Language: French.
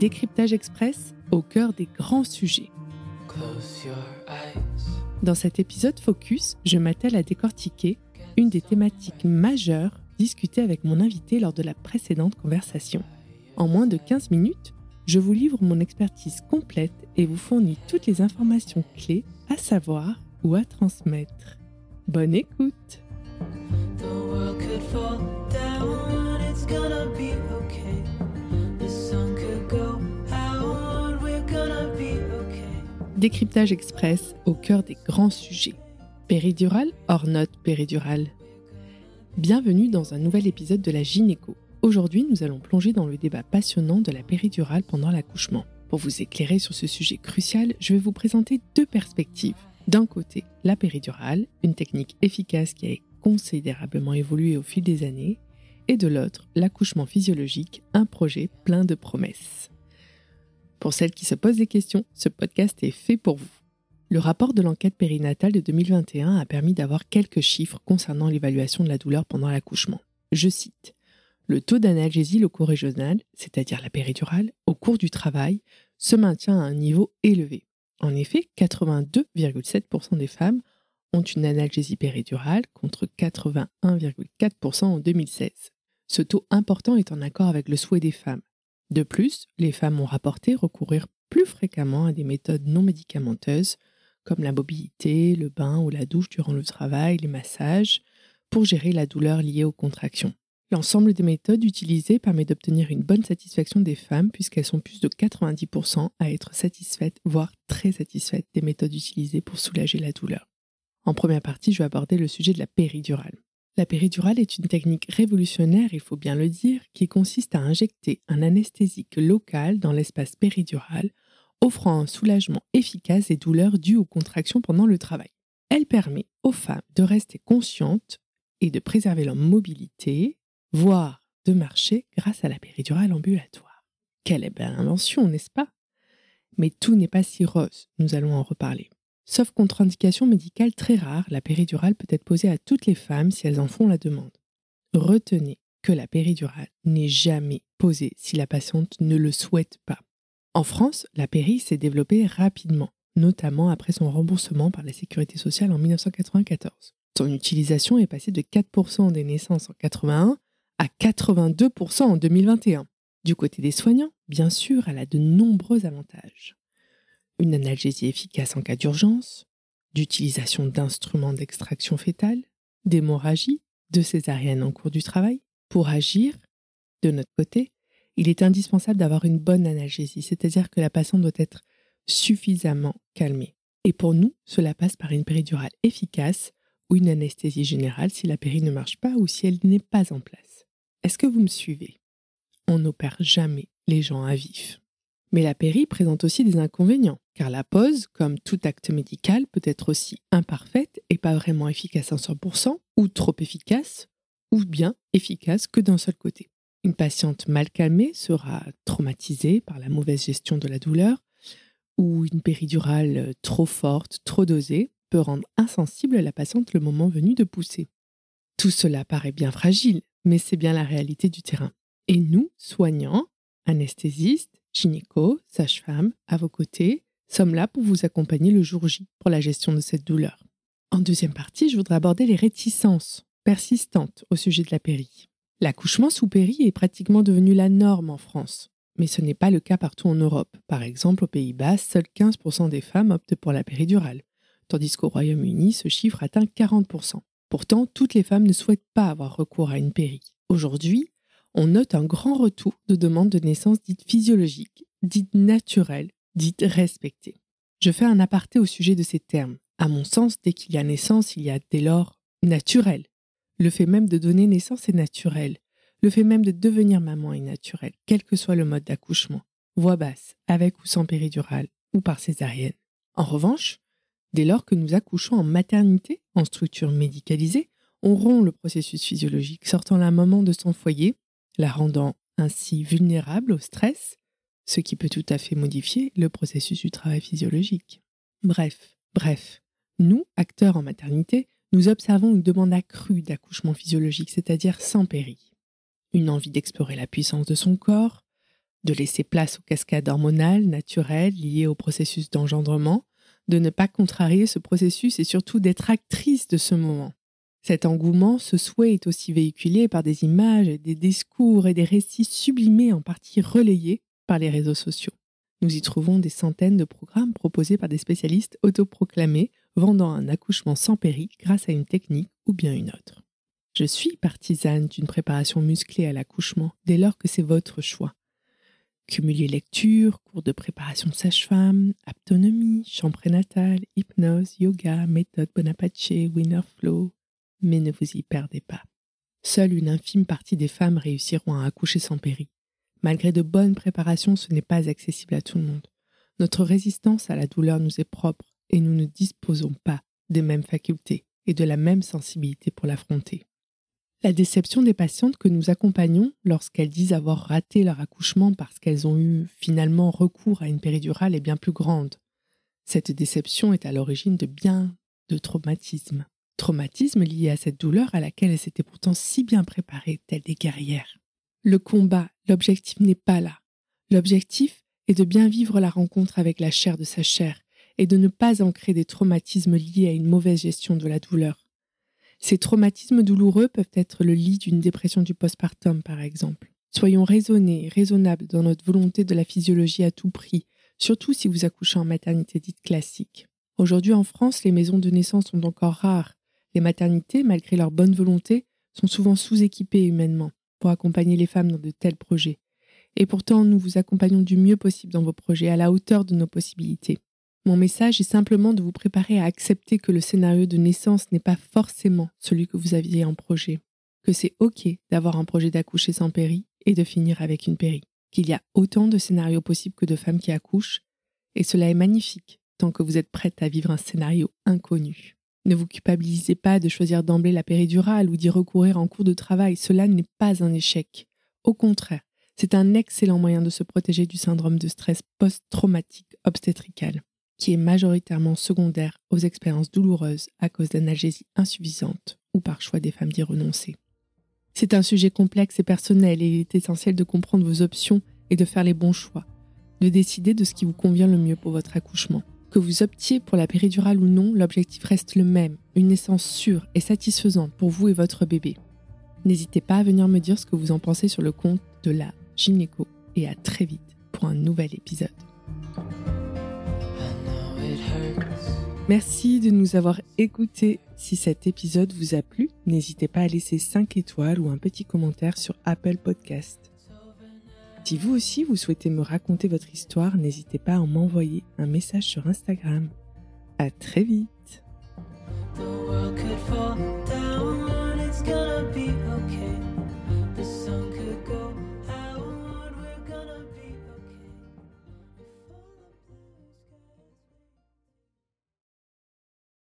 Décryptage Express au cœur des grands sujets. Dans cet épisode Focus, je m'attelle à décortiquer une des thématiques majeures discutées avec mon invité lors de la précédente conversation. En moins de 15 minutes, je vous livre mon expertise complète et vous fournis toutes les informations clés à savoir ou à transmettre. Bonne écoute Décryptage express au cœur des grands sujets. Péridurale hors note péridurale. Bienvenue dans un nouvel épisode de la gynéco. Aujourd'hui, nous allons plonger dans le débat passionnant de la péridurale pendant l'accouchement. Pour vous éclairer sur ce sujet crucial, je vais vous présenter deux perspectives. D'un côté, la péridurale, une technique efficace qui a considérablement évolué au fil des années, et de l'autre, l'accouchement physiologique, un projet plein de promesses. Pour celles qui se posent des questions, ce podcast est fait pour vous. Le rapport de l'enquête périnatale de 2021 a permis d'avoir quelques chiffres concernant l'évaluation de la douleur pendant l'accouchement. Je cite Le taux d'analgésie loco-régionale, c'est-à-dire la péridurale, au cours du travail, se maintient à un niveau élevé. En effet, 82,7% des femmes ont une analgésie péridurale contre 81,4% en 2016. Ce taux important est en accord avec le souhait des femmes. De plus, les femmes ont rapporté recourir plus fréquemment à des méthodes non médicamenteuses comme la mobilité, le bain ou la douche durant le travail, les massages, pour gérer la douleur liée aux contractions. L'ensemble des méthodes utilisées permet d'obtenir une bonne satisfaction des femmes puisqu'elles sont plus de 90% à être satisfaites, voire très satisfaites des méthodes utilisées pour soulager la douleur. En première partie, je vais aborder le sujet de la péridurale. La péridurale est une technique révolutionnaire, il faut bien le dire, qui consiste à injecter un anesthésique local dans l'espace péridural, offrant un soulagement efficace des douleurs dues aux contractions pendant le travail. Elle permet aux femmes de rester conscientes et de préserver leur mobilité, voire de marcher grâce à la péridurale ambulatoire. Quelle belle invention, n'est-ce pas? Mais tout n'est pas si rose, nous allons en reparler. Sauf contre-indication médicale très rare, la péridurale peut être posée à toutes les femmes si elles en font la demande. Retenez que la péridurale n'est jamais posée si la patiente ne le souhaite pas. En France, la péri s'est développée rapidement, notamment après son remboursement par la sécurité sociale en 1994. Son utilisation est passée de 4% des naissances en 81 à 82% en 2021. Du côté des soignants, bien sûr, elle a de nombreux avantages une analgésie efficace en cas d'urgence, d'utilisation d'instruments d'extraction fétale, d'hémorragie, de césarienne en cours du travail. Pour agir, de notre côté, il est indispensable d'avoir une bonne analgésie, c'est-à-dire que la patiente doit être suffisamment calmée. Et pour nous, cela passe par une péridurale efficace ou une anesthésie générale si la péri ne marche pas ou si elle n'est pas en place. Est-ce que vous me suivez? On n'opère jamais les gens à vif. Mais la péri présente aussi des inconvénients, car la pose, comme tout acte médical, peut être aussi imparfaite et pas vraiment efficace à 100%, ou trop efficace, ou bien efficace que d'un seul côté. Une patiente mal calmée sera traumatisée par la mauvaise gestion de la douleur, ou une péridurale trop forte, trop dosée, peut rendre insensible la patiente le moment venu de pousser. Tout cela paraît bien fragile, mais c'est bien la réalité du terrain. Et nous, soignants, anesthésistes, gynéco, sage-femme, à vos côtés, sommes là pour vous accompagner le jour J pour la gestion de cette douleur. En deuxième partie, je voudrais aborder les réticences persistantes au sujet de la péri. L'accouchement sous péri est pratiquement devenu la norme en France, mais ce n'est pas le cas partout en Europe. Par exemple, aux Pays-Bas, seuls 15% des femmes optent pour la péridurale, tandis qu'au Royaume-Uni, ce chiffre atteint 40%. Pourtant, toutes les femmes ne souhaitent pas avoir recours à une péri. Aujourd'hui, on note un grand retour de demandes de naissance dites physiologiques, dites naturelles, dites respectées. Je fais un aparté au sujet de ces termes. À mon sens, dès qu'il y a naissance, il y a dès lors naturel. Le fait même de donner naissance est naturel. Le fait même de devenir maman est naturel, quel que soit le mode d'accouchement. Voix basse, avec ou sans péridurale, ou par césarienne. En revanche, dès lors que nous accouchons en maternité, en structure médicalisée, on rompt le processus physiologique, sortant la maman de son foyer la rendant ainsi vulnérable au stress, ce qui peut tout à fait modifier le processus du travail physiologique. Bref, bref, nous, acteurs en maternité, nous observons une demande accrue d'accouchement physiologique, c'est-à-dire sans péri. Une envie d'explorer la puissance de son corps, de laisser place aux cascades hormonales naturelles liées au processus d'engendrement, de ne pas contrarier ce processus et surtout d'être actrice de ce moment. Cet engouement, ce souhait est aussi véhiculé par des images, des discours et des récits sublimés en partie relayés par les réseaux sociaux. Nous y trouvons des centaines de programmes proposés par des spécialistes autoproclamés vendant un accouchement sans péri grâce à une technique ou bien une autre. Je suis partisane d'une préparation musclée à l'accouchement dès lors que c'est votre choix. Cumuler lecture, cours de préparation sage-femme, aptonomie, champ prénatal, hypnose, yoga, méthode Bonaparte, Winner Flow. Mais ne vous y perdez pas. Seule une infime partie des femmes réussiront à accoucher sans péri. Malgré de bonnes préparations, ce n'est pas accessible à tout le monde. Notre résistance à la douleur nous est propre et nous ne disposons pas des mêmes facultés et de la même sensibilité pour l'affronter. La déception des patientes que nous accompagnons lorsqu'elles disent avoir raté leur accouchement parce qu'elles ont eu finalement recours à une péridurale est bien plus grande. Cette déception est à l'origine de bien de traumatismes. Traumatismes liés à cette douleur à laquelle elles s'étaient pourtant si bien préparées, telles des guerrières. Le combat, l'objectif n'est pas là. L'objectif est de bien vivre la rencontre avec la chair de sa chair et de ne pas ancrer des traumatismes liés à une mauvaise gestion de la douleur. Ces traumatismes douloureux peuvent être le lit d'une dépression du postpartum, par exemple. Soyons raisonnés raisonnables dans notre volonté de la physiologie à tout prix, surtout si vous accouchez en maternité dite classique. Aujourd'hui en France, les maisons de naissance sont encore rares. Les maternités, malgré leur bonne volonté, sont souvent sous-équipées humainement pour accompagner les femmes dans de tels projets. Et pourtant, nous vous accompagnons du mieux possible dans vos projets, à la hauteur de nos possibilités. Mon message est simplement de vous préparer à accepter que le scénario de naissance n'est pas forcément celui que vous aviez en projet, que c'est OK d'avoir un projet d'accoucher sans péri et de finir avec une péri, qu'il y a autant de scénarios possibles que de femmes qui accouchent, et cela est magnifique tant que vous êtes prête à vivre un scénario inconnu. Ne vous culpabilisez pas de choisir d'emblée la péridurale ou d'y recourir en cours de travail, cela n'est pas un échec. Au contraire, c'est un excellent moyen de se protéger du syndrome de stress post-traumatique obstétrical qui est majoritairement secondaire aux expériences douloureuses à cause d'analgésie insuffisante ou par choix des femmes d'y renoncer. C'est un sujet complexe et personnel et il est essentiel de comprendre vos options et de faire les bons choix, de décider de ce qui vous convient le mieux pour votre accouchement. Que vous optiez pour la péridurale ou non, l'objectif reste le même, une naissance sûre et satisfaisante pour vous et votre bébé. N'hésitez pas à venir me dire ce que vous en pensez sur le compte de la gynéco et à très vite pour un nouvel épisode. Merci de nous avoir écoutés. Si cet épisode vous a plu, n'hésitez pas à laisser 5 étoiles ou un petit commentaire sur Apple Podcast. Si vous aussi vous souhaitez me raconter votre histoire, n'hésitez pas à m'envoyer un message sur Instagram. À très vite.